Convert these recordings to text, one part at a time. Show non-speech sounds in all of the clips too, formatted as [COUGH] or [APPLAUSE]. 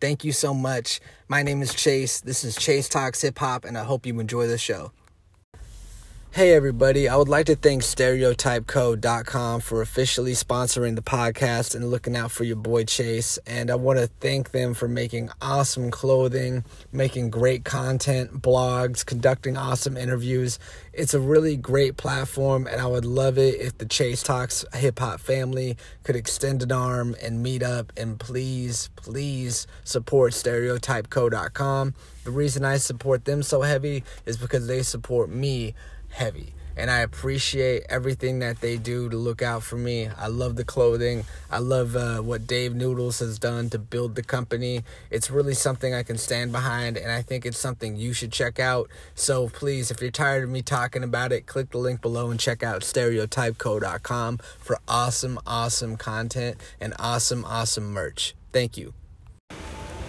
Thank you so much. My name is Chase. This is Chase Talks Hip Hop, and I hope you enjoy the show. Hey, everybody. I would like to thank StereotypeCo.com for officially sponsoring the podcast and looking out for your boy Chase. And I want to thank them for making awesome clothing, making great content, blogs, conducting awesome interviews. It's a really great platform, and I would love it if the Chase Talks hip hop family could extend an arm and meet up. And please, please support StereotypeCo.com. The reason I support them so heavy is because they support me heavy. And I appreciate everything that they do to look out for me. I love the clothing. I love uh, what Dave Noodles has done to build the company. It's really something I can stand behind, and I think it's something you should check out. So please, if you're tired of me talking about it, click the link below and check out stereotypeco.com for awesome, awesome content and awesome, awesome merch. Thank you.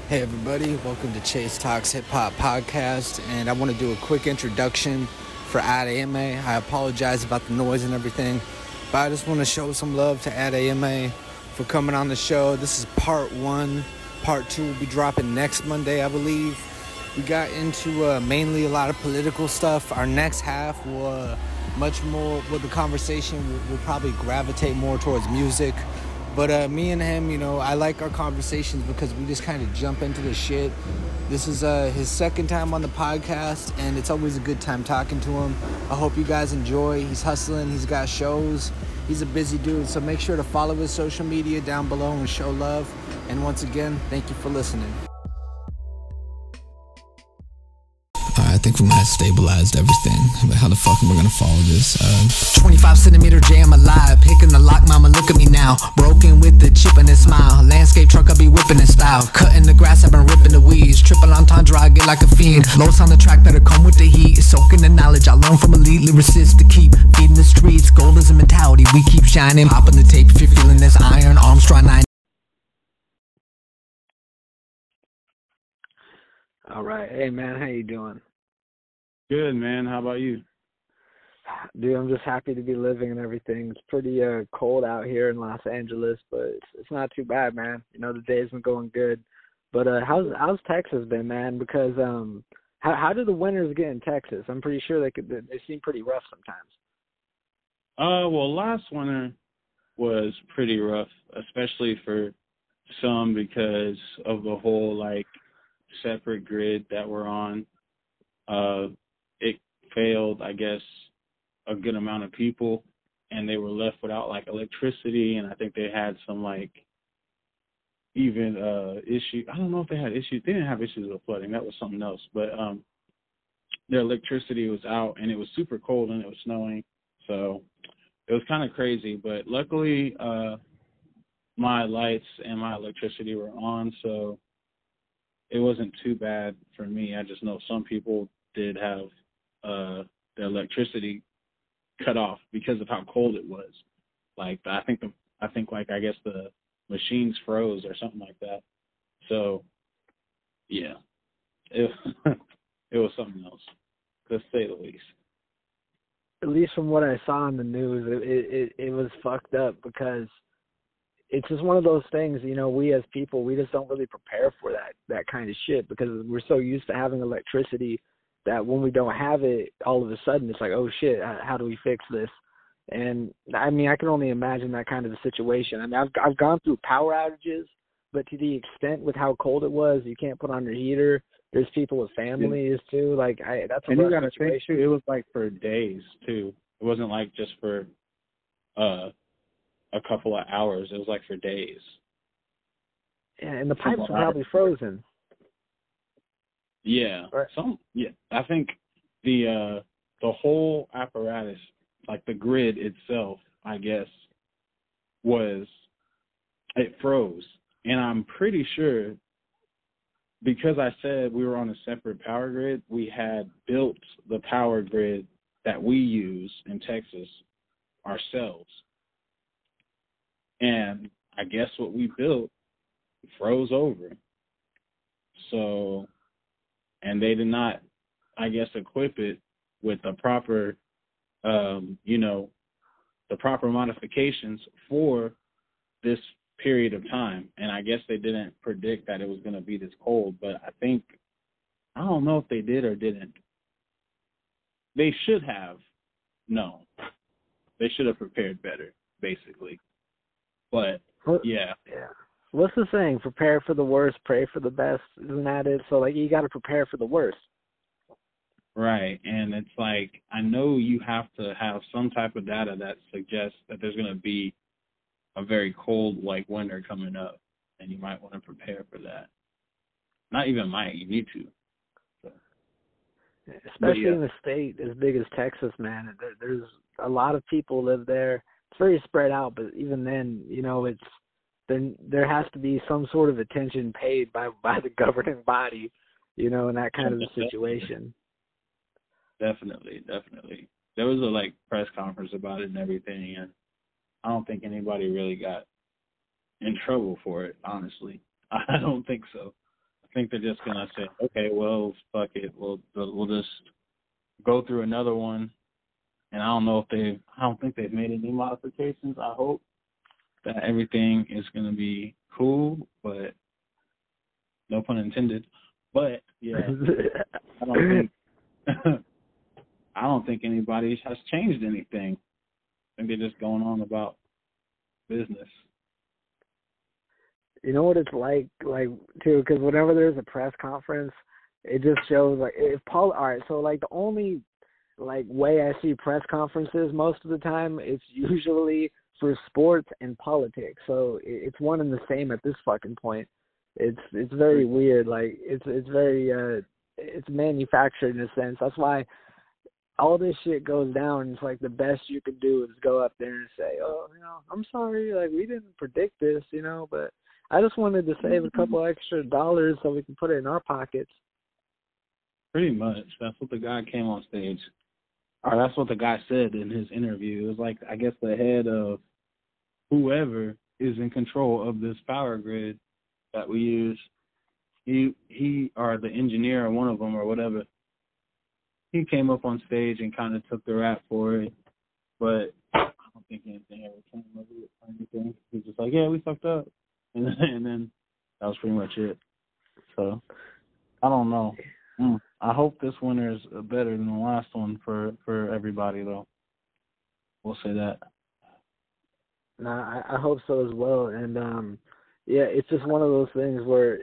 Hey, everybody, welcome to Chase Talks Hip Hop Podcast, and I want to do a quick introduction for Adeyeme. I apologize about the noise and everything, but I just want to show some love to Adeyeme for coming on the show. This is part one. Part two will be dropping next Monday, I believe. We got into uh, mainly a lot of political stuff. Our next half will uh, much more with the conversation will, will probably gravitate more towards music. But uh, me and him, you know, I like our conversations because we just kind of jump into the shit. This is uh, his second time on the podcast, and it's always a good time talking to him. I hope you guys enjoy. He's hustling, he's got shows, he's a busy dude. So make sure to follow his social media down below and show love. And once again, thank you for listening. Think we might have stabilized everything. But how the fuck am I gonna follow this? Uh, 25 centimeter jam alive. Picking the lock, mama, look at me now. Broken with the chip and a smile. Landscape truck, I be whipping in style. Cutting the grass, I've been ripping the weeds. Triple entendre, I get like a fiend. Lows on the track, better come with the heat. Soaking the knowledge I learned from elite lyricists to keep feeding the streets. Gold is a mentality, we keep shining. Popping the tape if you're feeling this iron. Armstrong 9. All right, hey man, how you doing? Good man. How about you? Dude, I'm just happy to be living and everything. It's pretty uh cold out here in Los Angeles, but it's, it's not too bad, man. You know, the day's been going good. But uh how's how's Texas been, man? Because um how how do the winters get in Texas? I'm pretty sure they could they seem pretty rough sometimes. Uh well last winter was pretty rough, especially for some because of the whole like separate grid that we're on. Uh failed, I guess, a good amount of people and they were left without like electricity and I think they had some like even uh issue I don't know if they had issues they didn't have issues with flooding, that was something else. But um their electricity was out and it was super cold and it was snowing. So it was kind of crazy, but luckily uh my lights and my electricity were on, so it wasn't too bad for me. I just know some people did have uh the electricity cut off because of how cold it was. Like I think the I think like I guess the machines froze or something like that. So yeah. It [LAUGHS] it was something else, to say the least. At least from what I saw in the news, it it it was fucked up because it's just one of those things, you know, we as people, we just don't really prepare for that that kind of shit because we're so used to having electricity that when we don't have it, all of a sudden it's like, oh shit, how do we fix this? And I mean, I can only imagine that kind of a situation. I mean, I've I've gone through power outages, but to the extent with how cold it was, you can't put on your heater. There's people with families too. Like, I that's a and you rough gotta think too, it was like for days too. It wasn't like just for uh a couple of hours. It was like for days. Yeah, and the pipes were probably frozen. Yeah. Right. Some yeah. I think the uh the whole apparatus, like the grid itself, I guess, was it froze. And I'm pretty sure because I said we were on a separate power grid, we had built the power grid that we use in Texas ourselves. And I guess what we built froze over. So, and they did not, I guess, equip it with the proper, um, you know, the proper modifications for this period of time. And I guess they didn't predict that it was going to be this cold, but I think, I don't know if they did or didn't. They should have known. They should have prepared better, basically. But, yeah. Yeah. What's the saying? Prepare for the worst, pray for the best. Isn't that it? So, like, you got to prepare for the worst. Right. And it's like, I know you have to have some type of data that suggests that there's going to be a very cold like winter coming up, and you might want to prepare for that. Not even might, you need to. So. Especially yeah. in a state as big as Texas, man. There's a lot of people live there. It's very spread out, but even then, you know, it's then there has to be some sort of attention paid by by the [LAUGHS] governing body, you know, in that kind of a situation. Definitely, definitely. There was a like press conference about it and everything, and I don't think anybody really got in trouble for it. Honestly, [LAUGHS] I don't think so. I think they're just gonna say, okay, well, fuck it, we'll we'll just go through another one. And I don't know if they, I don't think they've made any modifications. I hope that everything is gonna be cool, but no pun intended. But yeah, I don't think [LAUGHS] [LAUGHS] I don't think anybody has changed anything. I think they're just going on about business. You know what it's like, like too, because whenever there's a press conference, it just shows like if Paul. All right, so like the only like way I see press conferences most of the time, it's usually for sports and politics. So it's one and the same at this fucking point. It's it's very weird. Like it's it's very uh it's manufactured in a sense. That's why all this shit goes down. It's like the best you can do is go up there and say, "Oh, you know, I'm sorry. Like we didn't predict this, you know, but I just wanted to save a couple extra dollars so we can put it in our pockets." Pretty much. That's what the guy came on stage, or that's what the guy said in his interview. It was like I guess the head of whoever is in control of this power grid that we use. He he or the engineer or one of them or whatever he came up on stage and kind of took the rap for it, but I don't think anything ever came of it or anything. He was just like, "Yeah, we fucked up," [LAUGHS] and then, and then that was pretty much it. So I don't know. Mm. I hope this winter is better than the last one for for everybody, though. We'll say that. No, I, I hope so as well. And um yeah, it's just one of those things where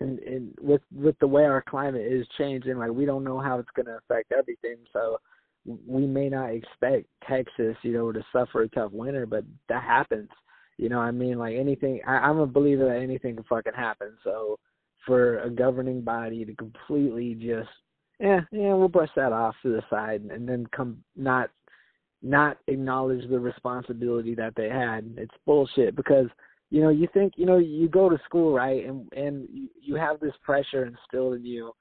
and, and with with the way our climate is changing, like we don't know how it's going to affect everything. So we may not expect Texas, you know, to suffer a tough winter, but that happens. You know, I mean, like anything. I, I'm a believer that anything can fucking happen. So for a governing body to completely just, yeah, yeah, we'll brush that off to the side, and then come not not acknowledge the responsibility that they had. It's bullshit because you know you think you know you go to school right and and you, you have this pressure instilled in you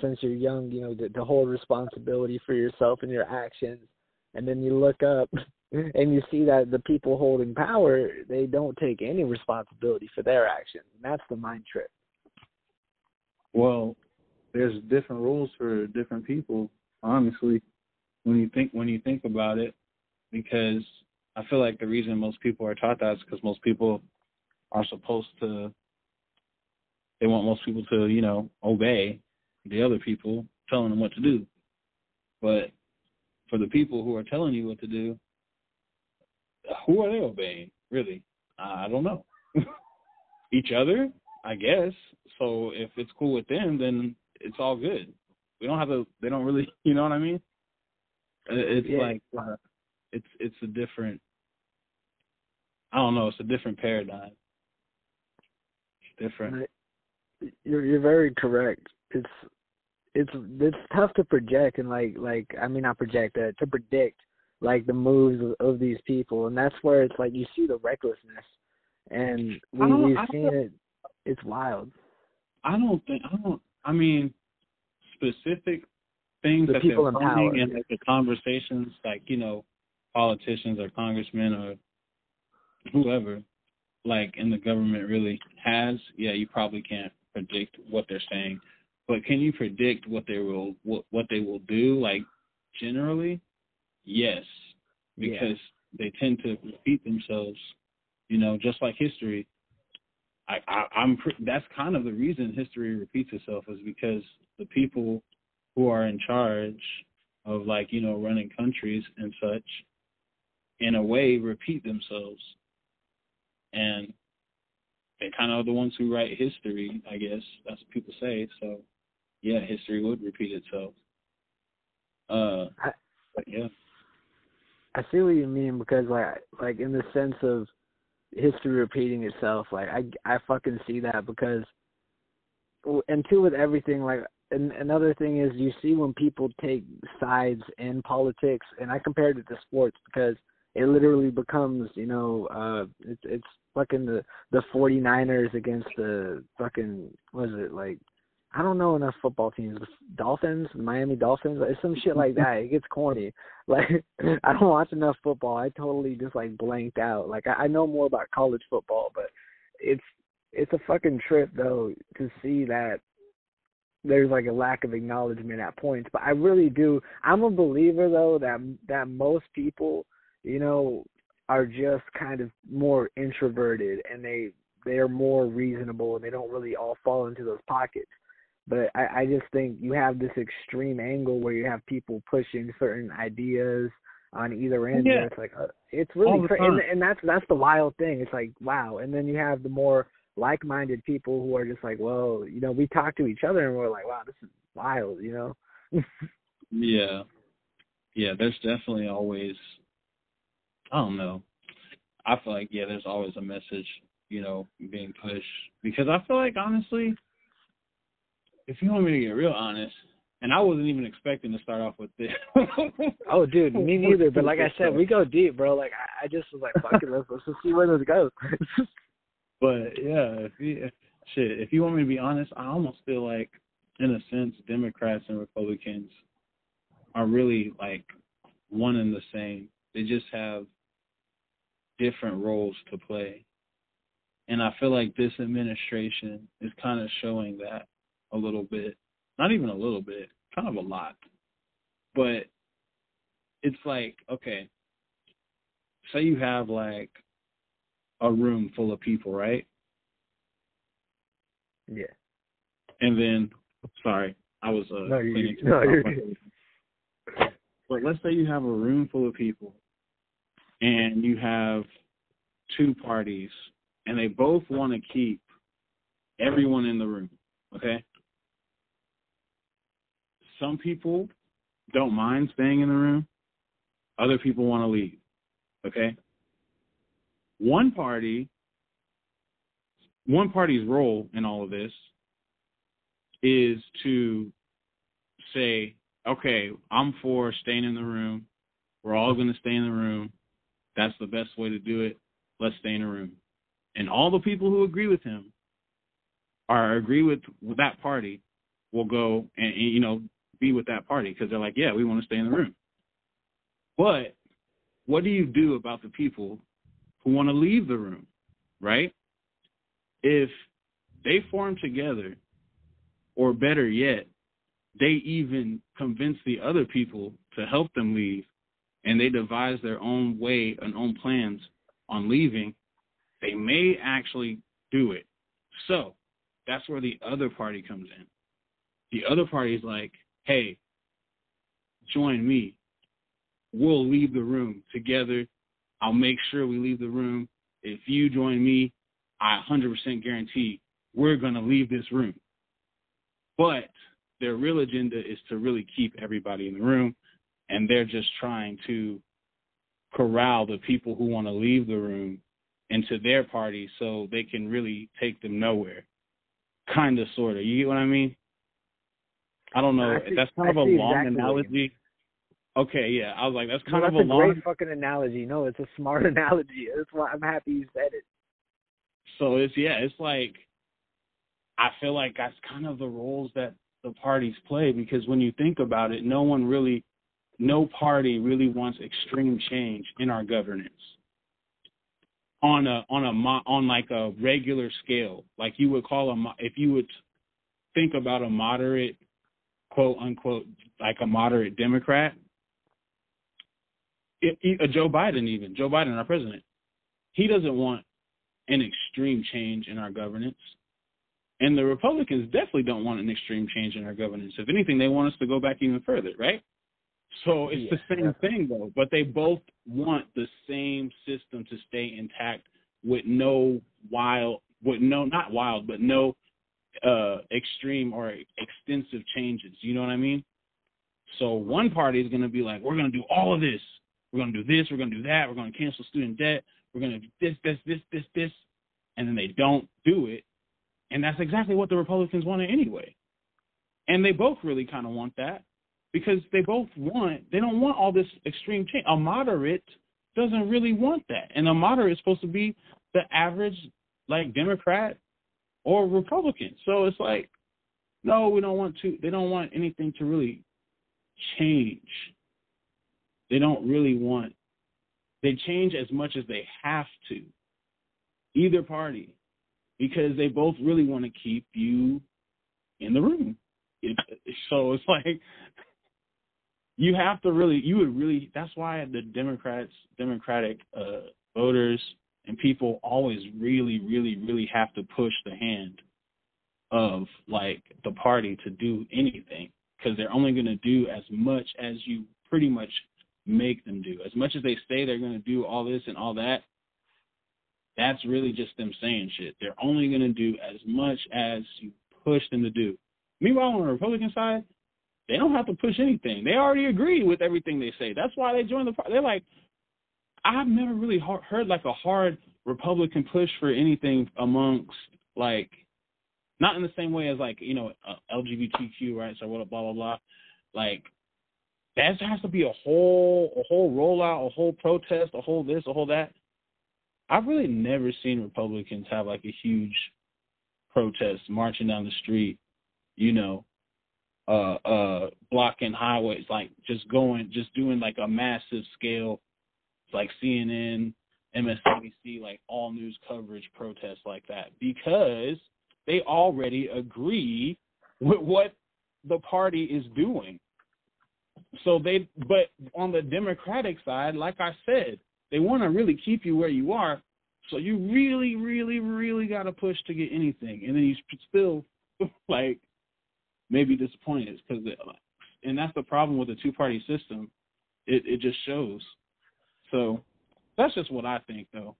since you're young you know to, to hold responsibility for yourself and your actions and then you look up [LAUGHS] and you see that the people holding power they don't take any responsibility for their actions and that's the mind trip well there's different rules for different people honestly when you think when you think about it because i feel like the reason most people are taught that is because most people are supposed to they want most people to, you know, obey the other people telling them what to do. But for the people who are telling you what to do, who are they obeying, really? I don't know. [LAUGHS] Each other, I guess. So if it's cool with them, then it's all good. We don't have to. They don't really. [LAUGHS] You know what I mean? It's yeah. like uh, it's it's a different. I don't know. It's a different paradigm different. You're you're very correct. It's it's it's tough to project and like like I mean not project uh, to predict like the moves of, of these people and that's where it's like you see the recklessness and we we've seen it it's wild. I don't think I don't. I mean, specific things The that people they're funding and like the conversations, like you know, politicians or congressmen or whoever, like in the government really has. Yeah, you probably can't predict what they're saying, but can you predict what they will what what they will do? Like generally, yes, Yeah. because they tend to repeat themselves. You know, just like history. I, I I'm pre- that's kind of the reason history repeats itself is because the people who are in charge of like you know running countries and such, in a way, repeat themselves, and they kind of are the ones who write history. I guess that's what people say. So, yeah, history would repeat itself. Uh, I- but yeah. I see what you mean because like like in the sense of history repeating itself, like I I fucking see that because and two with everything like and another thing is you see when people take sides in politics and I compared it to sports because it literally becomes, you know, uh it's it's fucking the the 49ers against the fucking what is it like I don't know enough football teams. Dolphins, Miami Dolphins, it's some shit like that. It gets corny. [LAUGHS] Like I don't watch enough football. I totally just like blanked out. Like I, I know more about college football, but it's it's a fucking trip though to see that there's like a lack of acknowledgement at points. But I really do. I'm a believer though that that most people, you know, are just kind of more introverted and they they're more reasonable and they don't really all fall into those pockets. But I, I just think you have this extreme angle where you have people pushing certain ideas on either end. Yeah. where It's like uh, it's really the cra- and, and that's that's the wild thing. It's like wow, and then you have the more like-minded people who are just like, well, you know, we talk to each other and we're like, wow, this is wild, you know. Yeah. Yeah, there's definitely always I don't know. I feel like yeah, there's always a message, you know, being pushed. Because I feel like honestly, if you want me to get real honest, and I wasn't even expecting to start off with this. [LAUGHS] Oh, dude, me [LAUGHS] neither. But like I said, we go deep, bro. Like I, I just was like, fuck it, let's let's just see where this goes. [LAUGHS] But yeah, if you, shit, if you want me to be honest, I almost feel like, in a sense, Democrats and Republicans are really like one and the same. They just have different roles to play, and I feel like this administration is kind of showing that a little bit. Not even a little bit, kind of a lot. But it's like, okay, say you have like a room full of people, right? yeah. And then, sorry, I was uh, No, you- cleaning no, you're up. But let's say you have a room full of people, and you have two parties, and they both want to keep everyone in the room. Okay. Some people don't mind staying in the room. Other people want to leave. Okay. One party, one party's role in all of this is to say, okay, I'm for staying in the room. We're all going to stay in the room. That's the best way to do it. Let's stay in the room. And all the people who agree with him or agree with, that party will go and, you know, be with that party because they're like, yeah, we want to stay in the room. But what do you do about the people who want to leave the room, right? If they form together, or better yet, they even convince the other people to help them leave, and they devise their own way and own plans on leaving, they may actually do it. So that's where the other party comes in. The other party is like, hey, join me. We'll leave the room together. I'll make sure we leave the room. If you join me, I 100% guarantee we're going to leave this room. But their real agenda is to really keep everybody in the room, and they're just trying to corral the people who want to leave the room into their party so they can really take them nowhere. Kind of, sort of. You get what I mean? I don't know. I see- that's kind I of a long exactly analogy. Okay, yeah. I was like, that's No, kind that's of a a long. great fucking analogy. No, it's a smart [LAUGHS] analogy. That's why I'm happy you said it. So it's yeah, it's like I feel like that's kind of the roles that the parties play because when you think about it, no one really, no party really wants extreme change in our governance on a on a on like a regular scale, like you would call a if you would think about a moderate, quote unquote, like a moderate Democrat, it, a uh, Joe Biden even Joe Biden, our president, he doesn't want an extreme change in our governance. And the Republicans definitely don't want an extreme change in our governance. If anything, they want us to go back even further, right? So it's yeah, the same definitely. thing though, but they both want the same system to stay intact with no wild with no not wild, but no uh extreme or extensive changes. You know what I mean? So one party is gonna be like, We're gonna do all of this. We're gonna do this, we're gonna do that, we're gonna cancel student debt, we're gonna do this, this, this, this, this and then they don't do it and that's exactly what the Republicans wanted anyway. And they both really kind of want that because they both want, they don't want all this extreme change. A moderate doesn't really want that. And a moderate is supposed to be the average, like, Democrat or Republicans. So it's like, no, we don't want to, they don't want anything to really change. They don't really want, they change as much as they have to. Either party because they both really want to keep you in the room. It, so it's [LAUGHS] like you have to really, you would really. That's why the Democrats, Democratic uh, voters, and people always really, really, really have to push the hand of like the party to do anything because they're only going to do as much as you pretty much make them do. As much as they say they're going to do all this and all that, that's really just them saying shit. They're only going to do as much as you push them to do. Meanwhile, on the Republican side, they don't have to push anything. They already agree with everything they say. That's why they join the party. They're like, I've never really heard like a hard Republican push for anything amongst like, not in the same way as like you know uh, LGBTQ rights or what blah blah blah. Like that has to be a whole a whole rollout, a whole protest, a whole this, a whole that. I've really never seen Republicans have like a huge protest marching down the street, you know, uh uh blocking highways, like just going just doing like a massive scale like CNN, MSNBC, like all news coverage protests like that because they already agree with what the party is doing. So they but on the Democratic side, like I said, they want to really keep you where you are. So you really, really, really got to push to get anything, and then you still [LAUGHS] like maybe disappointed because, and that's the problem with the two-party system. It it just shows. So that's just what I think, though.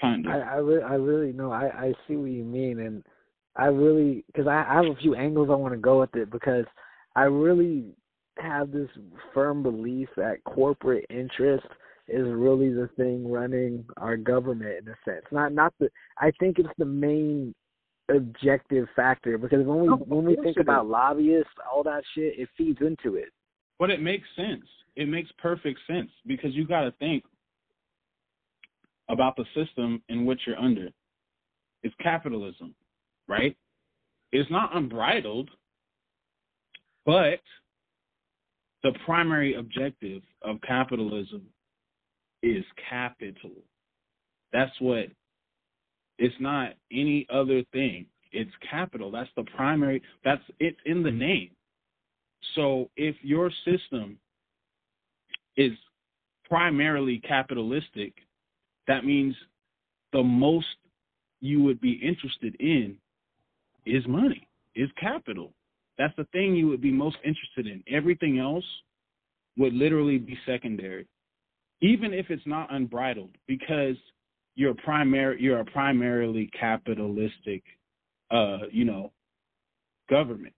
Kind of. I I, re- I really know. I I see what you mean, and I really because I, I have a few angles I want to go with it because I really have this firm belief that corporate interest is really the thing running our government in a sense. Not not the I think it's the main objective factor because when we oh, when we think about lobbyists, all that shit, it feeds into it. But it makes sense. It makes perfect sense because you got to think about the system in which you're under. It's capitalism, right? It's not unbridled, but the primary objective of capitalism is capital. That's what it's not any other thing. It's capital. That's the primary that's it's in the name. So if your system is primarily capitalistic, that means the most you would be interested in is money, is capital. That's the thing you would be most interested in. Everything else would literally be secondary, even if it's not unbridled, because you're primary you're a primarily capitalistic, uh, you know, government.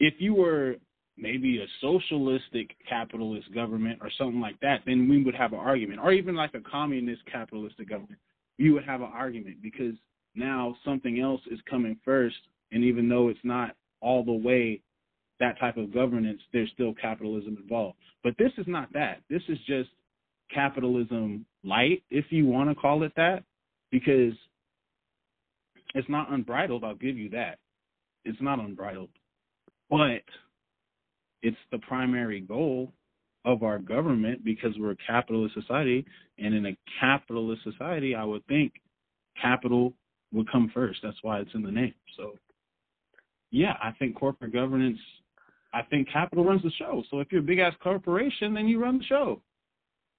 If you were maybe a socialistic capitalist government or something like that, then we would have an argument, or even like a communist capitalistic government, you would have an argument because now something else is coming first, and even though it's not all the way that type of governance, there's still capitalism involved. But this is not that. This is just capitalism light, if you want to call it that, because It's not unbridled, I'll give you that. It's not unbridled. But it's the primary goal of our government because we're a capitalist society and in a capitalist society I would think capital would come first. That's why it's in the name. So yeah, I think corporate governance I think capital runs the show. So if you're a big ass corporation, then you run the show.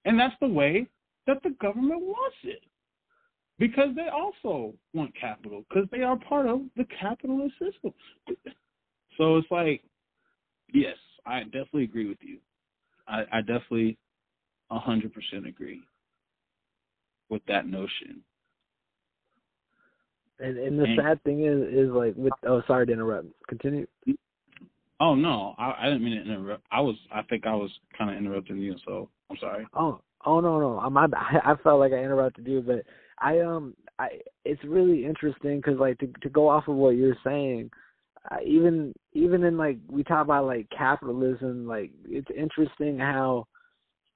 And that's the way that the government wants it. Because they also want capital, because they are part of the capitalist system. [LAUGHS] So it's like, yes, I definitely agree with you. I, I definitely a hundred percent agree with that notion. And and the and, sad thing is is like with oh sorry to interrupt. Continue. Oh no, I, I didn't mean to interrupt. I was I think I was kind of interrupting you, so I'm sorry. Oh oh no no, I'm I, I felt like I interrupted you, but I um I it's really interesting because like to to go off of what you're saying, uh, even even in like we talk about like capitalism, like it's interesting how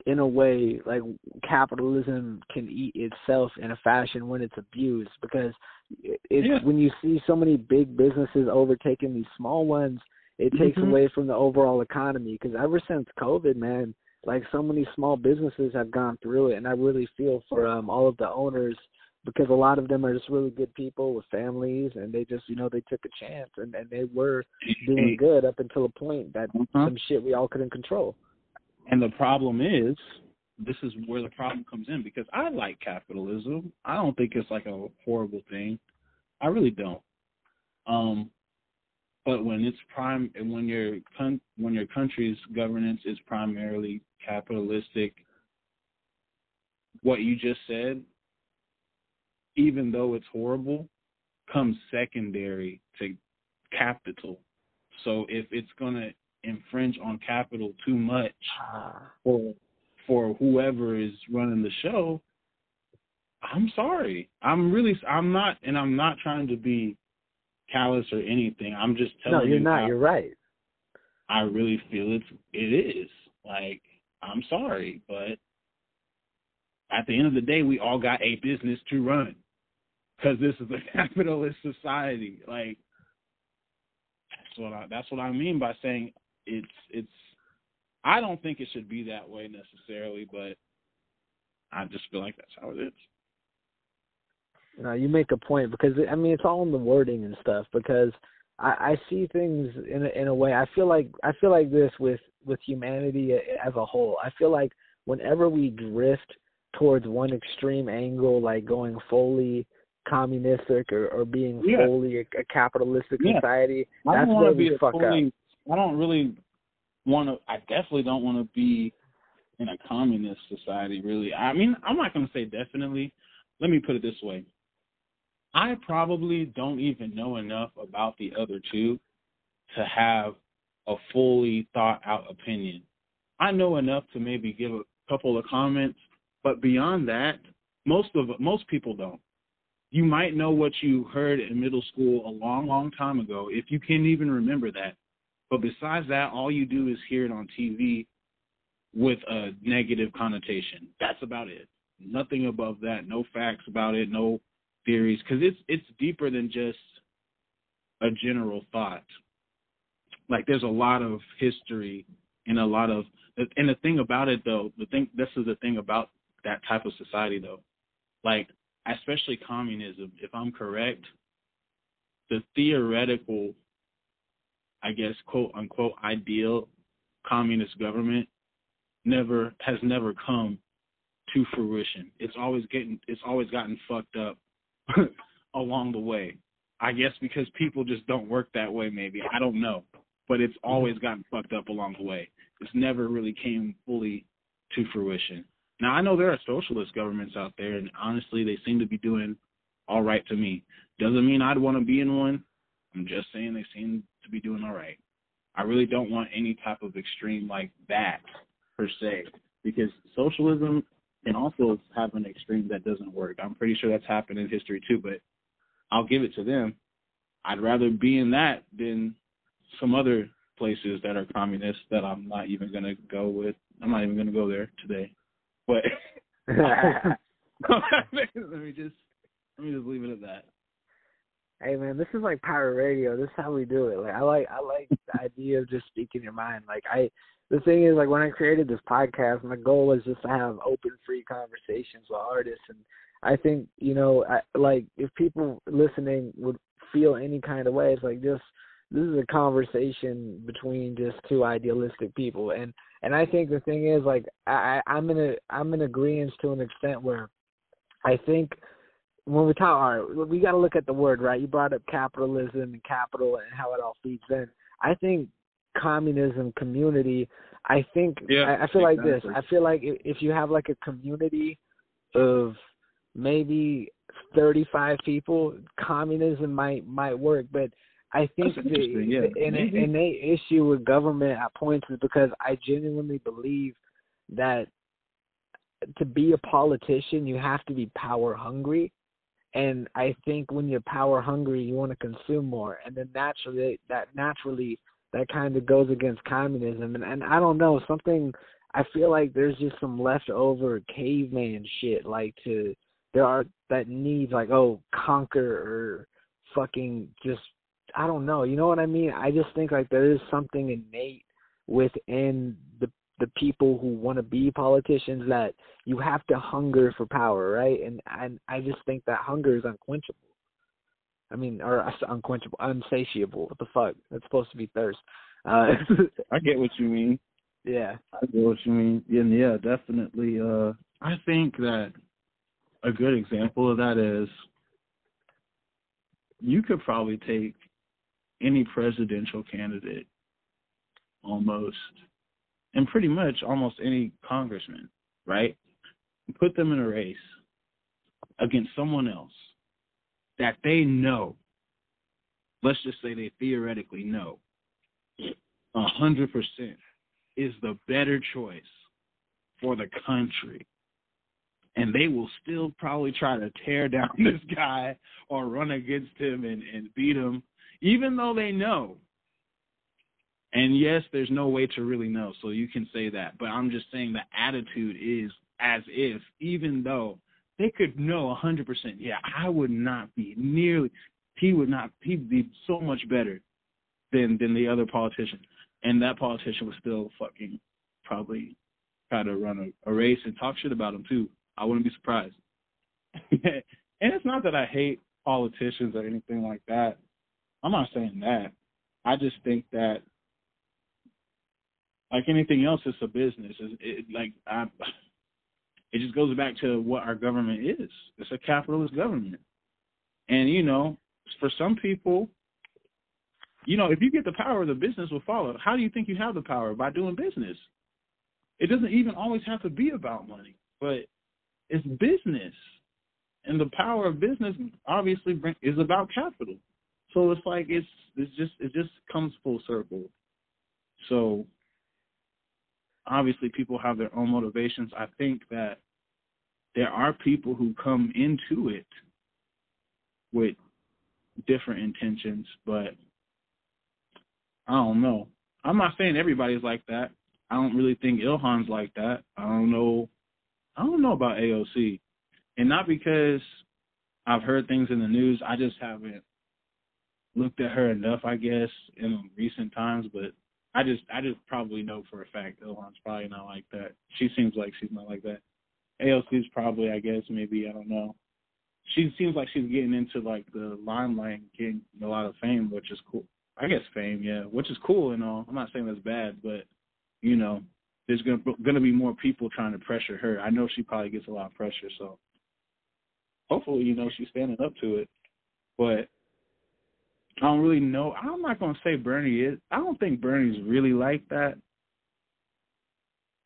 in a way like capitalism can eat itself in a fashion when it's abused because it's yeah. when you see so many big businesses overtaking these small ones it takes mm-hmm. away from the overall economy because ever since covid man like so many small businesses have gone through it and i really feel for um all of the owners because a lot of them are just really good people with families and they just you know they took a chance and, and they were doing good up until a point that uh-huh. some shit we all couldn't control. And the problem is this is where the problem comes in because i like capitalism. I don't think it's like a horrible thing. I really don't. Um but when it's prime and when your con- when your country's governance is primarily capitalistic what you just said even though it's horrible, comes secondary to capital. So if it's going to infringe on capital too much ah. for for whoever is running the show, I'm sorry. I'm really I'm not and I'm not trying to be callous or anything. I'm just telling you. No, you're not. You're right. I really feel it's it is. Like I'm sorry, but at the end of the day, we all got a business to run because this is a [LAUGHS] capitalist society. Like that's what I that's what I mean by saying it's it's. I don't think it should be that way necessarily, but I just feel like that's how it is. No, you make a point because I mean it's all in the wording and stuff. Because I, I see things in a, in a way. I feel like I feel like this with with humanity as a whole. I feel like whenever we drift towards one extreme angle, like going fully communistic or, or being yeah. fully a, a capitalistic yeah. society. That's where we fuck fully, up. I don't really want to. I definitely don't want to be in a communist society. Really, I mean, I'm not going to say definitely. Let me put it this way. I probably don't even know enough about the other two to have a fully thought out opinion. I know enough to maybe give a couple of comments, but beyond that, most of most people don't you might know what you heard in middle school a long, long time ago, if you can't even remember that. But besides that, all you do is hear it on TV with a negative connotation. That's about it. Nothing above that. No facts about it. No theories, because it's it's deeper than just a general thought. Like there's a lot of history and a lot of and the thing about it though, the thing this is the thing about that type of society though. Like especially communism, if I'm correct, the theoretical, I guess, quote unquote, ideal communist government never has never come to fruition. It's always getting it's always gotten fucked up [LAUGHS] along the way. I guess because people just don't work that way maybe. I don't know. But it's mm-hmm. always gotten fucked up along the way. It's never really came fully to fruition. Now I know there are socialist governments out there, and honestly, they seem to be doing all right to me. Doesn't mean I'd want to be in one. I'm just saying they seem to be doing all right. I really don't want any type of extreme like that per se, because socialism can also have an extreme that doesn't work. I'm pretty sure that's happened in history too, but I'll give it to them. I'd rather be in that than some other places that are communist that I'm not even going to go with. I'm not even going to go there today. But [LAUGHS] [LAUGHS] let me just let me just leave it at that. Hey man, this is like pirate radio. This is how we do it. Like I like I like the [LAUGHS] idea of just speaking your mind. Like I the thing is like when I created this podcast, my goal was just to have open, free conversations with artists, and I think you know, I, like if people listening would feel any kind of way, it's like just this is a conversation between just two idealistic people, and and I think the thing is like I I'm in a I'm in agreement to an extent where I think when we talk, all right, we got to look at the word, right? You brought up capitalism and capital and how it all feeds in. I think communism community i think yeah, I, I feel exactly. like this i feel like if you have like a community of maybe 35 people communism might might work but i think the, yeah. the and Maybe. and they issue with government at points is because i genuinely believe that to be a politician you have to be power hungry and i think when you're power hungry you want to consume more and then naturally that naturally that kind of goes against communism and and I don't know something I feel like there's just some leftover caveman shit like to there are that needs like oh conquer or fucking just I don't know you know what I mean I just think like there is something innate within the the people who want to be politicians that you have to hunger for power right and and I just think that hunger is unquenchable I mean, or uh, unquenchable, unsatiable. What the fuck? That's supposed to be thirst. Uh, [LAUGHS] I get what you mean. yeah. I get what you mean. Yeah, and yeah, definitely. Uh, I think that a good example of that is you could probably take any presidential candidate almost, and pretty much almost any congressman, right? Put them in a race against someone else that they know, let's just say they theoretically know, a hundred percent is the better choice for the country. And they will still probably try to tear down [LAUGHS] this guy or run against him and, and beat him, even though they know. And yes, there's no way to really know, so you can say that. But I'm just saying the attitude is as if, even though they could know a hundred percent, yeah, I would not be nearly he would not he'd be so much better than than the other politician. And that politician would still fucking probably try to run a, a race and talk shit about him too. I wouldn't be surprised. [LAUGHS] and it's not that I hate politicians or anything like that. I'm not saying that. I just think that like anything else, it's a business. It's, it, like I, it just goes back to what our government is. It's a capitalist government, and you know, for some people, you know, if you get the power, the business will follow. How do you think you have the power? By doing business. It doesn't even always have to be about money, but it's business, and the power of business obviously is about capital. So it's like it's it's just it just comes full circle. So obviously people have their own motivations. I think that there are people who come into it with different intentions, but I don't know. I'm not saying everybody's like that. I don't really think Ilhan's like that. I don't know. I don't know about AOC, and not because I've heard things in the news. I just haven't looked at her enough, I guess, in recent times. But I just, I just probably know for a fact Ilhan's probably not like that. She seems like she's not like that. AOC's probably, I guess, maybe I don't know. She seems like she's getting into like the limelight, getting a lot of fame, which is cool. I guess fame, yeah, which is cool and all. I'm not saying that's bad, but you know, there's gonna gonna be more people trying to pressure her. I know she probably gets a lot of pressure, so hopefully, you know, she's standing up to it. But I don't really know. I'm not gonna say Bernie is. I don't think Bernie's really like that.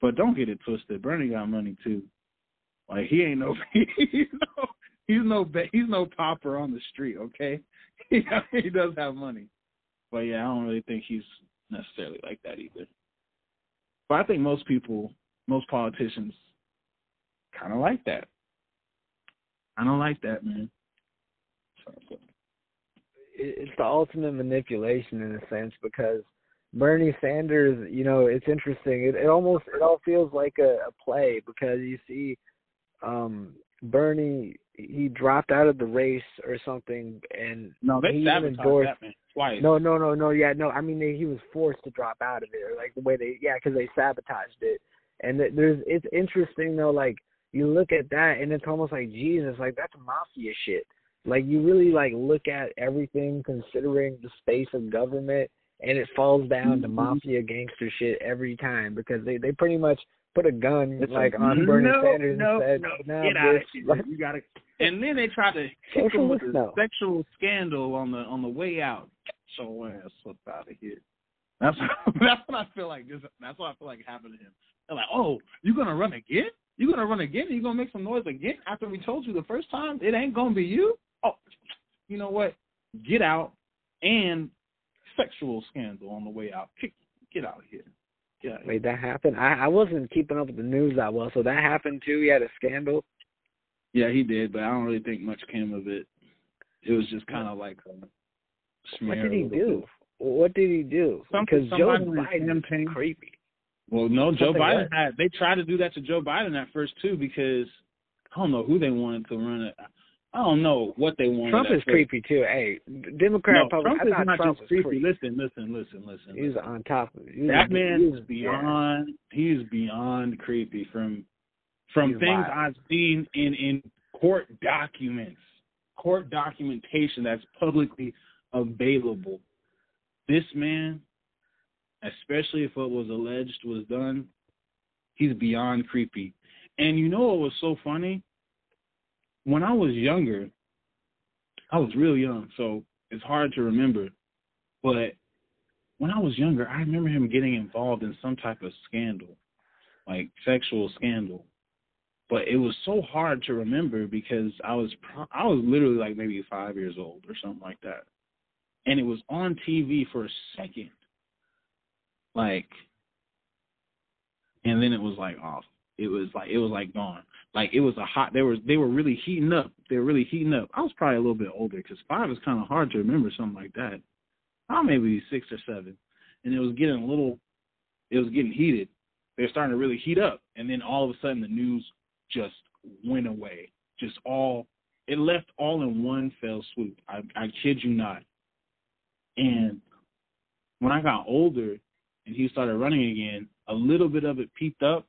But don't get it twisted. Bernie got money too. Like he ain't no [LAUGHS] he's no he's no he's no pauper on the street. Okay, [LAUGHS] he does have money. But yeah, I don't really think he's necessarily like that either. But I think most people, most politicians, kind of like that. I don't like that, man. It's the ultimate manipulation in a sense because Bernie Sanders, you know, it's interesting. It, it almost it all feels like a, a play because you see um Bernie he dropped out of the race or something, and No, they sabotaged endorsed. that man twice. No, no, no, no. Yeah, no. I mean, they, he was forced to drop out of it, like the way they, yeah, because they sabotaged it. And th- there's, it's interesting though. Like you look at that, and it's almost like Jesus, like that's mafia shit. Like you really like look at everything considering the space of government, and it falls down to Mhm. mafia gangster shit every time because they they pretty much put a gun It's like like, on Bernie no, Sanders no, and said, no, "Nah, get out of here. Like, You gotta. [LAUGHS] And then they tried to kick him with Socialist? a No. sexual scandal on the on the way out. So ass up out of here. That's [LAUGHS] that's what I feel like. This, that's what I feel like happened to him. They're like, oh, you're gonna run again? You're gonna run again? You gonna make some noise again after we told you the first time it ain't gonna be you? Oh, you know what? Get out and sexual scandal on the way out. Kick, get out of here. Get out here. Wait, that happened? I I wasn't keeping up with the news that well, so that happened too. He had a scandal. Yeah, he did, but I don't really think much came of it. It was just kind of like a smear. What did he do? bit. What did he do? Something- because Joe somebody Biden is creepy. Well, no, Joe Something Biden had. They tried to do that to Joe Biden at first too because I don't know who they wanted to run it. I don't know what they want. Trump is creepy too. Hey, Democrat, No, Republican. Trump is not Trump just creepy. creepy. Listen, listen, listen, listen. He's listen. on top of it. That man is beyond. He is beyond creepy from from He's things wild. I've seen in in court documents, court documentation that's publicly available. This man, especially if what was alleged was done, he's beyond creepy. And you know what was so funny? When I was younger, I was real young, so it's hard to remember. But when I was younger, I remember him getting involved in some type of scandal, like sexual scandal. But it was so hard to remember because I was pro- I was literally like maybe five years old or something like that, and it was on TV for a second, like, and then it was like off. It was like it was like gone. Like it was a hot. They were they were really heating up. They were really heating up. I was probably a little bit older because five is kind of hard to remember something like that. I maybe six or seven, and it was getting a little. It was getting heated. They were starting to really heat up, and then all of a sudden the news just went away. Just all it left all in one fell swoop. I, I kid you not. And when I got older and he started running again, a little bit of it peeped up,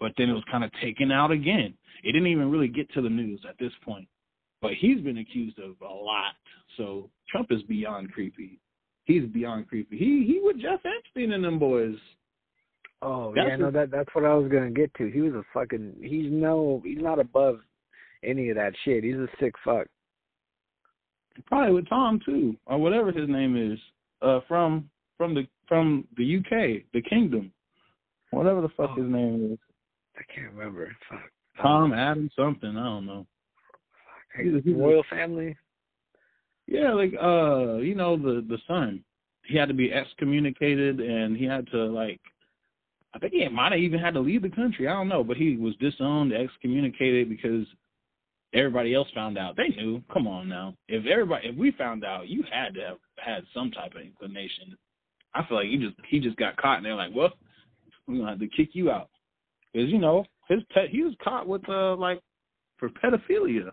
but then it was kind of taken out again. It didn't even really get to the news at this point. But he's been accused of a lot. So Trump is beyond creepy. He's beyond creepy. He he with Jeff Epstein and them boys. Oh That's yeah, no, that that's what I was gonna get to. He was a fucking. He's no, he's not above any of that shit. He's a sick fuck. Probably with Tom too, or whatever his name is. Uh from from the from the UK, the kingdom. Whatever the fuck Oh. his name is. I can't remember. Fuck. Tom Adams something, I don't know. Hey, he's a- he's a- royal family. Yeah, like uh, you know, the the son. He had to be excommunicated and he had to like I think he might have even had to leave the country. I don't know, but he was disowned, excommunicated because everybody else found out. They knew. Come on now. If everybody if we found out, you had to have had some type of inclination. I feel like he just he just got caught and they're like, Well, we're gonna have to kick you out. Because, you know, his pet he was caught with uh like for pedophilia.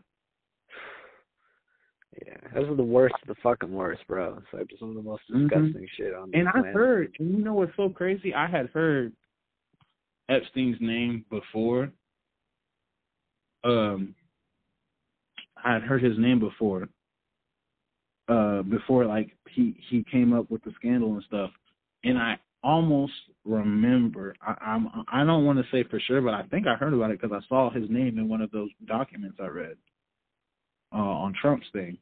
Yeah, those are the worst of the fucking worst, bro. It's like some of the most Mhm. disgusting shit on the planet. And. I've heard, and you know what's so crazy? I had heard Epstein's name before. Um, I had heard his name before. Uh, before like he he came up with the scandal and stuff, and I almost remember. I, I'm I don't want to say for sure, but I think I heard about it because I saw his name in one of those documents I read uh, on Trump's thing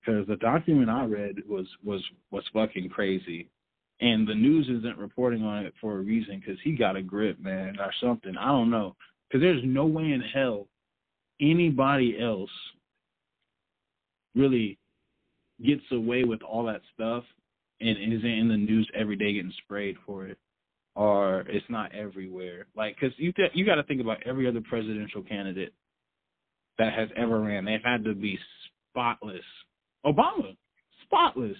because the document I read was was was fucking crazy, and the news isn't reporting on it for a reason because he got a grip, man, or something. I don't know because there's no way in hell anybody else really gets away with all that stuff and isn't in the news every day getting sprayed for it or it's not everywhere like because you th- you got to think about every other presidential candidate that has ever ran they've had to be spotless Obama, spotless.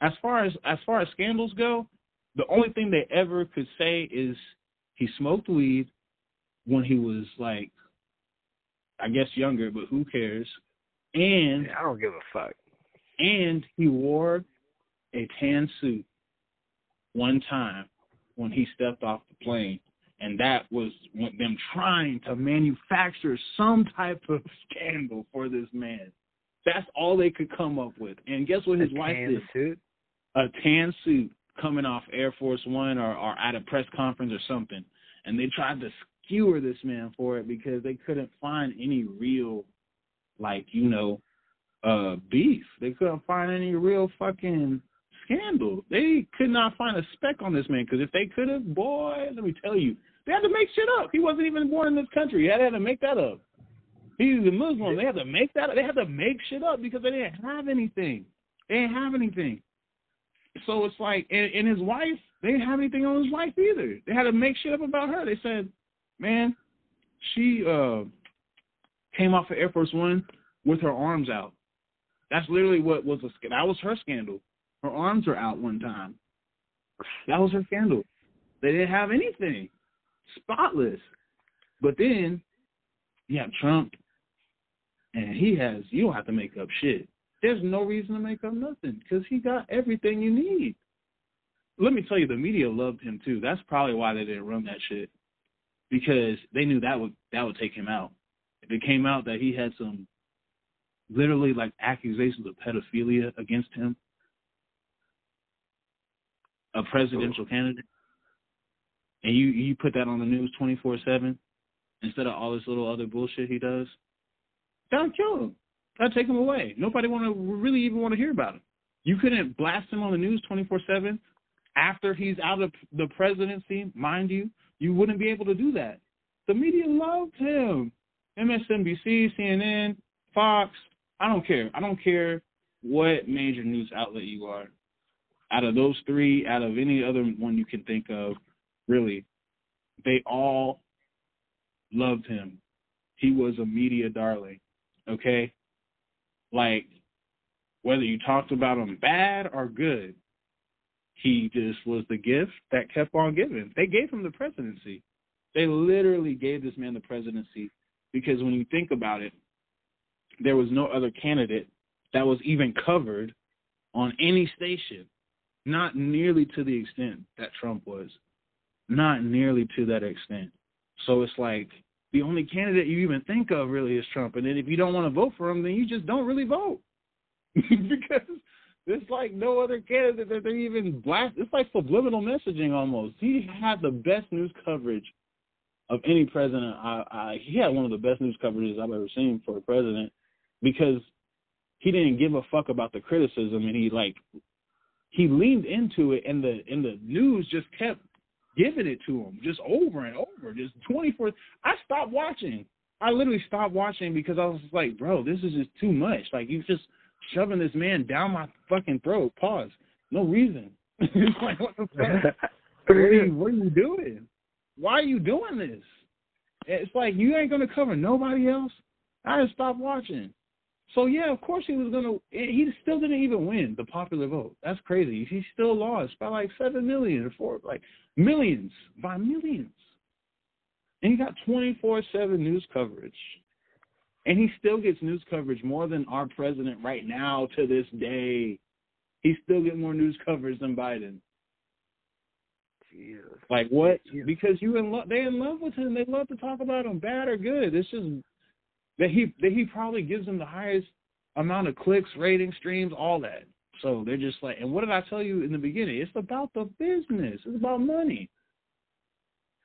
As far as as far as scandals go, the only thing they ever could say is he smoked weed when he was like I guess younger, but who cares? And Yeah, I don't give a fuck. and he wore a tan suit one time when he stepped off the plane, and that was them trying to manufacture some type of [LAUGHS] scandal for this man. That's all they could come up with. And guess what his A wife tan did? suit. a tan suit coming off Air Force One or, or at a press conference or something, and they tried to skewer this man for it because they couldn't find any real, like you know, uh, beef. They couldn't find any real fucking scandal. They could not find a speck on this man because if they could have, boy, let me tell you, they had to make shit up. He wasn't even born in this country. They had to make that up. He's a Muslim. They had to make that. Up. They had to make shit up because they didn't have anything. They didn't have anything. So it's like, and, and his wife, they didn't have anything on his wife either. They had to make shit up about her. They said, man, she uh came off of Air Force One with her arms out. That's literally what was a that was her scandal. Her arms were out one time. That was her scandal. They didn't have anything, spotless. But then you have Trump, and he has. You don't have to make up shit. There's no reason to make up nothing because he got everything you need. Let me tell you, the media loved him too. That's probably why they didn't run that shit because they knew that would that would take him out. If it came out that he had some literally like accusations of pedophilia against him, a presidential candidate, and you you put that on the news twenty four seven instead of all this little other bullshit he does, would kill him. That'd take him away. Nobody want to really even want to hear about him. You couldn't blast him on the news twenty four seven after he's out of the presidency, mind you. You wouldn't be able to do that. The media loved him. MSNBC, CNN, Fox. I don't care. I don't care what major news outlet you are. Out of those three, out of any other one you can think of, really, they all loved him. He was a media darling. Okay? Like, whether you talked about him bad or good, he just was the gift that kept on giving. They gave him the presidency. They literally gave this man the presidency because when you think about it, there was no other candidate that was even covered on any station, not nearly to the extent that Trump was, not nearly to that extent. So it's like the only candidate you even think of really is Trump, and then if you don't want to vote for him, then you just don't really vote [LAUGHS] because there's like no other candidate that they even blast. It's like subliminal messaging almost. He had the best news coverage of any president. I, I he had one of the best news coverages I've ever seen for a president because he didn't give a fuck about the criticism and he like he leaned into it and the and the news just kept giving it to him just over and over just 24 I stopped watching. I literally stopped watching because I was like bro this is just too much. Like you just shoving this man down my fucking throat. Pause. No reason. [LAUGHS] Like what the fuck? [LAUGHS] What are, you, what are you doing? Why are you doing this? It's like you ain't gonna cover nobody else. I just stopped watching so yeah, of course he was gonna. He still didn't even win the popular vote. That's crazy. He still lost by like seven million or four, like millions by millions. And he got twenty four seven news coverage, and he still gets news coverage more than our president right now to this day. He still get more news coverage than Biden. Jesus. Like what? Yeah. Because you in love. They in love with him. They love to talk about him, bad or good. It's just that he that he probably gives them the highest amount of clicks, ratings, streams, all that. So they're just like, and what did I tell you in the beginning? It's about the business. It's about money.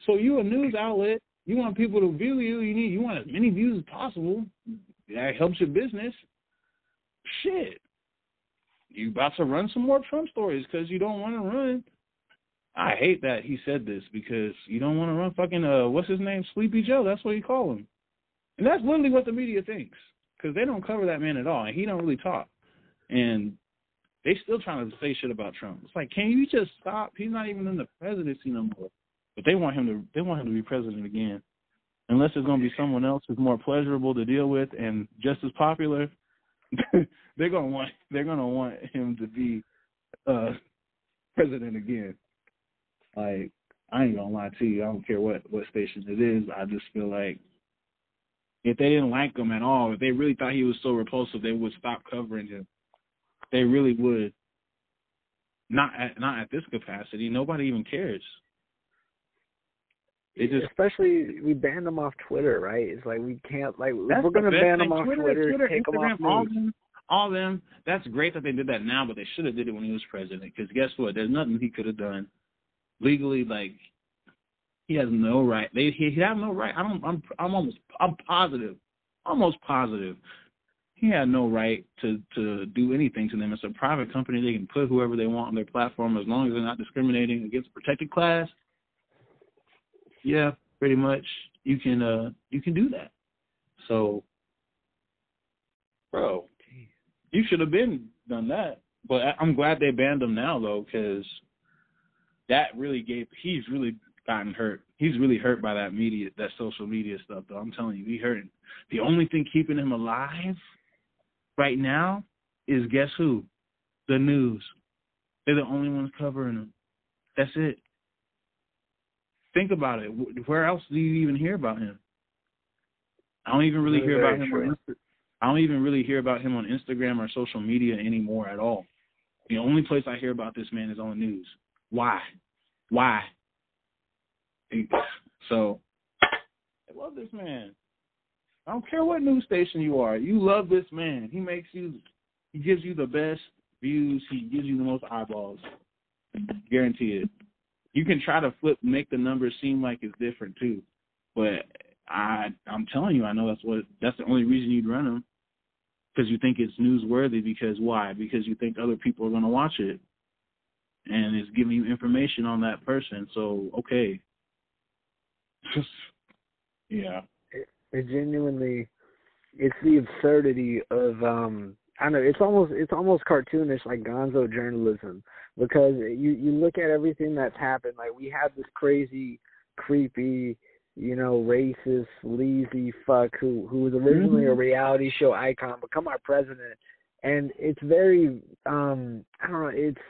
So you a news outlet. You want people to view you. You need you want as many views as possible. That helps your business. Shit. You about to run some more Trump stories because you don't want to run. I hate that he said this because you don't want to run fucking uh what's his name Sleepy Joe. That's what you call him. And that's literally what the media thinks because they don't cover that man at all, and he don't really talk. And they still trying to say shit about Trump. It's like, can you just stop? He's not even in the presidency no more. But they want him to. They want him to be president again, unless there's going to be someone else who's more pleasurable to deal with and just as popular. [LAUGHS] they're gonna want. They're gonna want him to be uh president again. Like, I ain't gonna lie to you. I don't care what what station it is. I just feel like If they didn't like him at all, if they really thought he was so repulsive, they would stop covering him. They really would. Not at not at this capacity. Nobody even cares. It just especially we banned them off Twitter, right? It's like we can't like we're gonna ban them off Twitter, Twitter, Twitter, take them Instagram, off all them, all them. That's great that they did that now, but they should have did it when he was president. Because guess what? There's nothing he could have done legally. Like he has no right. They he, he have no right. I don't. I'm I'm almost I'm positive, almost positive. He had no right to to do anything to them. It's a private company. They can put whoever they want on their platform as long as they're not discriminating against a protected class. Yeah, pretty much. You can uh you can do that. So, bro, you should have been done that. But I'm glad they banned him now though, because that really gave. He's really gotten hurt. He's really hurt by that media, that social media stuff. Though I'm telling you, he hurting. The only thing keeping him alive right now is guess who? The news. They're the only ones covering him. That's it. Think about it. Where else do you even hear about him? I don't even really hear about him true. on Insta- I don't even really hear about him on Instagram or social media anymore at all. The only place I hear about this man is on the news. Why? Why? So I love this man. I don't care what news station you are. You love this man. He makes you he gives you the best views. He gives you the most eyeballs. Guarantee it. You can try to flip make the numbers seem like it's different too. But I I'm telling you, I know that's what that's the only reason you'd run him. Because you think it's newsworthy. Because why? Because you think other people are going to watch it, and it's giving you information on that person. So okay, yeah, It genuinely, it's the absurdity of um. I don't know it's almost it's almost cartoonish like Gonzo journalism because you you look at everything that's happened like we had this crazy creepy you know racist lazy fuck who who was originally a reality show icon become our president and it's very um I don't know it's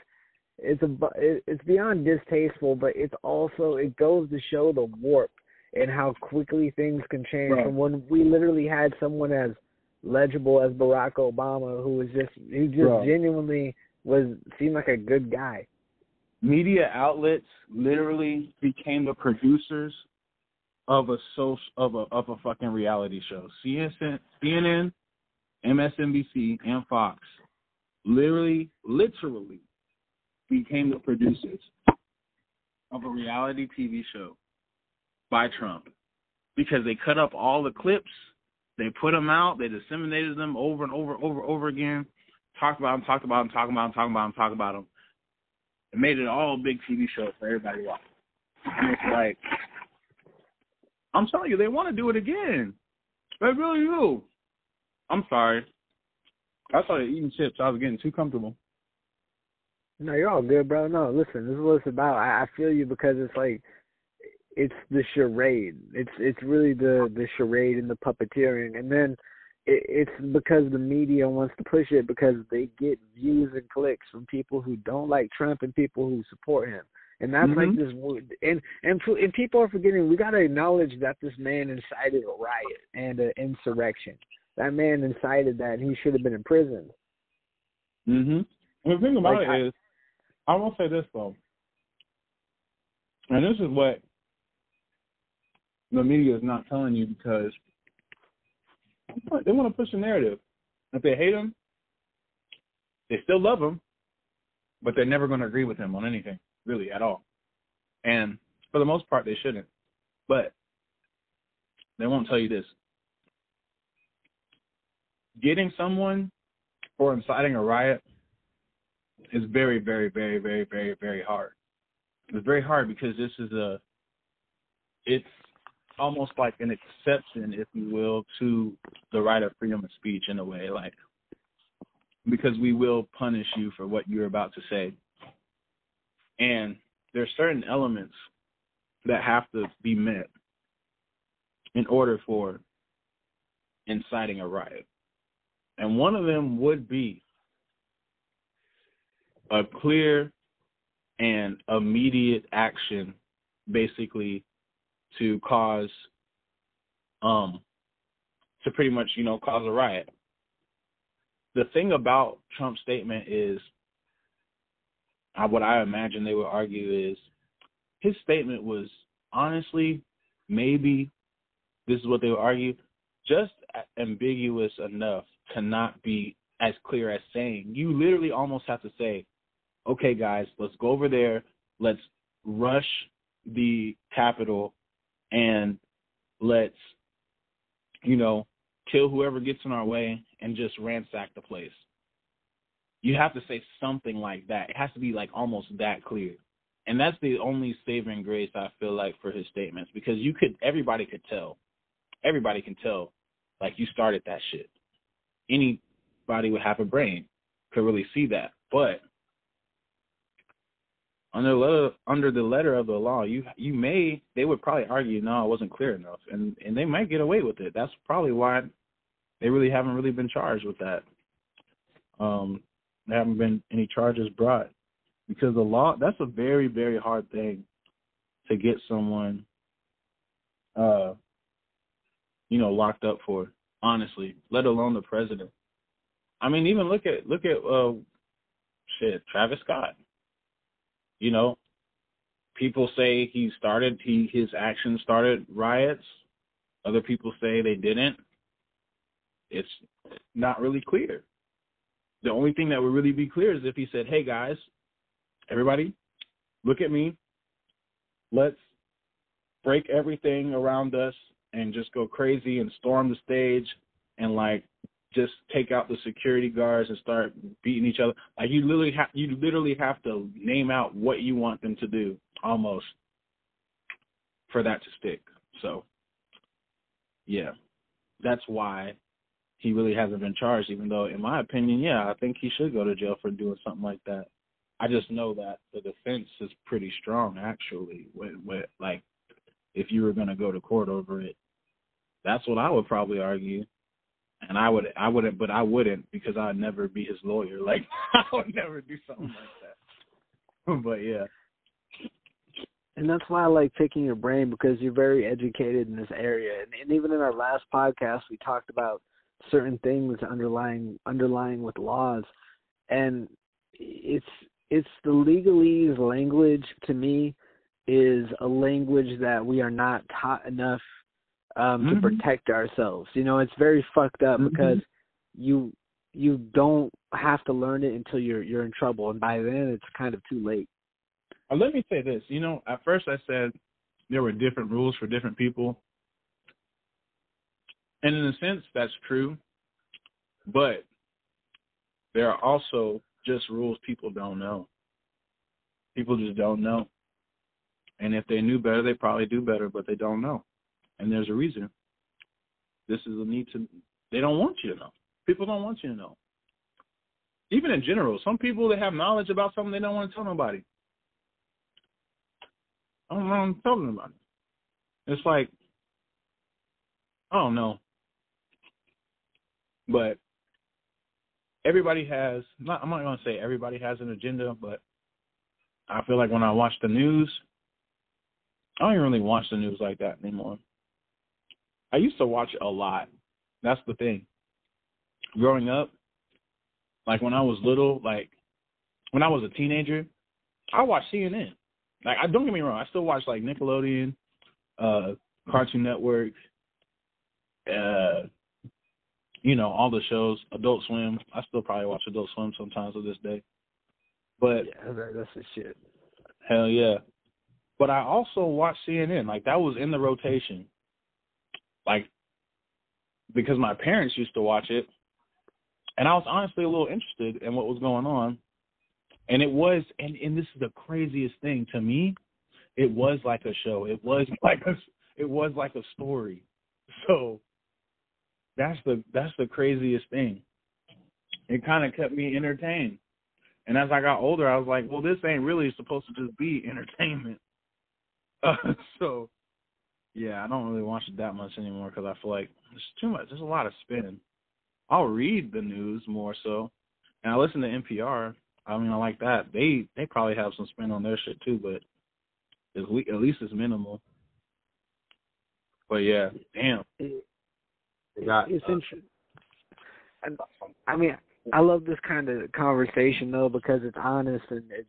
it's a it, it's beyond distasteful but it's also it goes to show the warp and how quickly things can change Right. from when we literally had someone as legible as Barack Obama who was just who just Bro. genuinely was seemed like a good guy. media outlets literally became the producers of a social of a of a fucking reality show. CNN, CNN, MSNBC, and Fox literally literally became the producers of a reality TV show by Trump because they cut up all the clips, they put them out, they disseminated them over and over, over, over again, talked about them, talked about them, talked about them, talked about them, talked about them. It made it all a big TV show for everybody to watch. And it's like, I'm telling you, they want to do it again. They really do. I'm sorry. I started eating chips. I was getting too comfortable. No, you're all good, bro. No, listen, this is what it's about. I, I feel you because it's like it's the charade. It's it's really the the charade and the puppeteering, and then it, it's because the media wants to push it because they get views and clicks from people who don't like Trump and people who support him. And that's like Mhm. this, and and and people are forgetting. We got to acknowledge that this man incited a riot and an insurrection. That man incited that, and he should have been imprisoned. Mm-hmm. The thing about Like, it is, I will say this though, and this is what the media is not telling you because they want to push a narrative. If they hate him, they still love him, but they're never going to agree with him on anything, really, at all. And for the most part, they shouldn't. But they won't tell you this. Getting someone for inciting a riot is very, very, very, very, very, very hard. It's very hard because this is a, it's almost like an exception, if you will, to the right of freedom of speech in a way, like because we will punish you for what you're about to say. And there are certain elements that have to be met in order for inciting a riot. And one of them would be a clear and immediate action basically to cause um to pretty much, you know, cause a riot. The thing about Trump's statement is uh, what I imagine they would argue is his statement was honestly maybe this is what they would argue just ambiguous enough to not be as clear as saying you literally almost have to say okay guys let's go over there let's rush the Capitol and let's you know kill whoever gets in our way and just ransack the place you have to say something like that. It has to be like almost that clear. And that's the only saving grace I feel like for his statements because you could everybody could tell. Everybody can tell like you started that shit. Anybody with half a brain could really see that. But under the under the letter of the law, you you may they would probably argue no, it wasn't clear enough, and and they might get away with it. That's probably why they really haven't really been charged with that. Um, there haven't been any charges brought because the law that's a very very hard thing to get someone uh you know locked up for honestly let alone the president i mean even look at look at uh shit travis scott you know people say he started he his actions started riots. Other people say they didn't. It's not really clear. The only thing that would really be clear is if he said, "Hey guys, everybody, look at me. Let's break everything around us and just go crazy and storm the stage and like just take out the security guards and start beating each other. Like you literally have you literally have to name out what you want them to do almost for that to stick. So yeah. That's why he really hasn't been charged, even though, in my opinion, yeah, I think he should go to jail for doing something like that. I just know that the defense is pretty strong, actually. With, with like, if you were going to go to court over it, that's what I would probably argue. And I would, I wouldn't, but I wouldn't because I'd never be his lawyer. [LAUGHS] Like, I would never do something like that. [LAUGHS] but yeah. And that's why I like picking your brain because you're very educated in this area. And, and even in our last podcast, we talked about certain things underlying underlying with laws and it's it's the legalese language to me is a language that we are not taught enough um mm-hmm. to protect ourselves you know it's very fucked up mm-hmm. because you you don't have to learn it until you're you're in trouble and by then it's kind of too late uh, let me say this you know at first i said there were different rules for different people and in a sense, that's true. But there are also just rules people don't know. People just don't know. And if they knew better, they probably do better, but they don't know. And there's a reason. This is a need to, they don't want you to know. People don't want you to know. Even in general, some people that have knowledge about something, they don't want to tell nobody. I don't want to tell them about it. It's like, I don't know. But everybody has not I'm not gonna say everybody has an agenda, but I feel like when I watch the news, I don't even really watch the news like that anymore. I used to watch a lot. That's the thing. Growing up, like when I was little, like when I was a teenager, I watched CNN. Like I don't get me wrong, I still watch like Nickelodeon, uh, Cartoon Network, uh, you know, all the shows, Adult Swim. I still probably watch Adult Swim sometimes to this day. But yeah, that's the shit. Hell yeah. But I also watch CNN. Like that was in the rotation. Like because my parents used to watch it. And I was honestly a little interested in what was going on. And it was and, and this is the craziest thing to me, it was like a show. It was [LAUGHS] like a it was like a story. So that's the that's the craziest thing. It kind of kept me entertained. And as I got older, I was like, well, this ain't really supposed to just be entertainment. [LAUGHS] Uh, so, yeah, I don't really watch it that much anymore because I feel like there's too much. There's a lot of spin. I'll read the news more so, and I listen to NPR. I mean, I like that. They they probably have some spin on their shit too, but at least, at least it's minimal. But yeah, damn. got, it's uh, interesting. And I mean, I love this kind of conversation though because it's honest and it's.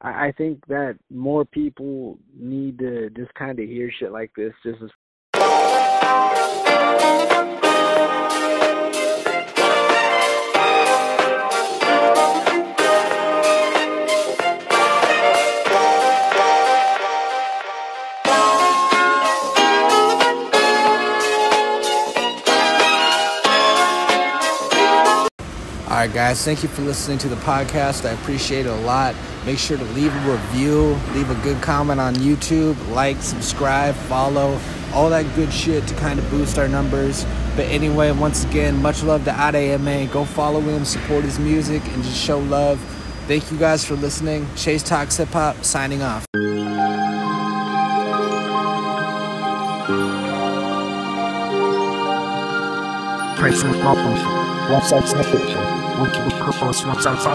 I, I think that more people need to just kind of hear shit like this. Just as right, guys, thank you for listening to the podcast. I appreciate it a lot. Make sure to leave a review, leave a good comment on YouTube, like, subscribe, follow, all that good shit to kind of boost our numbers. But anyway, once again, much love to Adeyeme. Go follow him, support his music, and just show love. Thank you guys for listening. Chase Talks Hip Hop, signing off.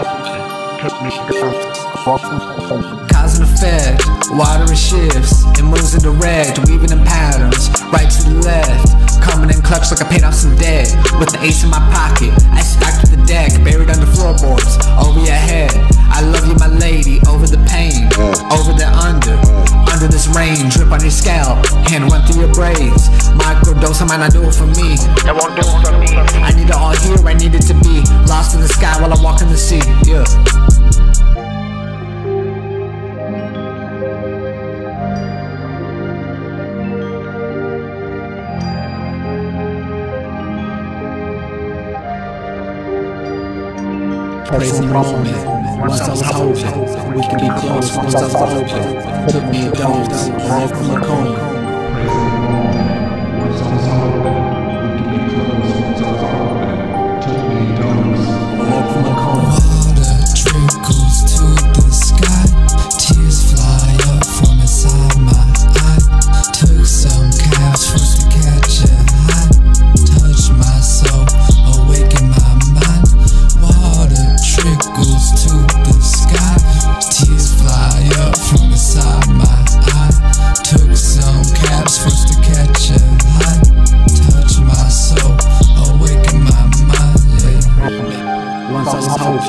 It. Take me to the surface. Walk from the Cause and effect, water and shifts, it moves in direct, weaving in patterns, right to the left, coming in clutch like I paid off some debt. With the ace in my pocket, I stacked the deck, buried under floorboards, over your head. I love you, my lady, over the pain, over the under, under this rain, drip on your scalp, hand run through your braids. Microdose, I might not do it for me. That won't do it for me. I need it all here, I need it to be lost in the sky while I walk in the sea. Yeah. The moment. Once I was hoping we could be close. Once I was hoping, took me a dose. Love from the cone.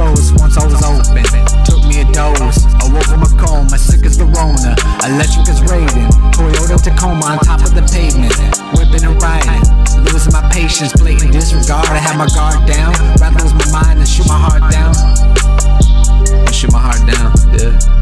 we could be close. Once I was open, took me a dose. Awoke from a coma. Sick as the Rona. Electric as Raiden. Toyota Tacoma on top of the pavement. Whipping and riding. Losing my patience. Blatant disregard. I had my guard down. Rather lose my mind than shoot my heart down. I shoot my heart down. Yeah.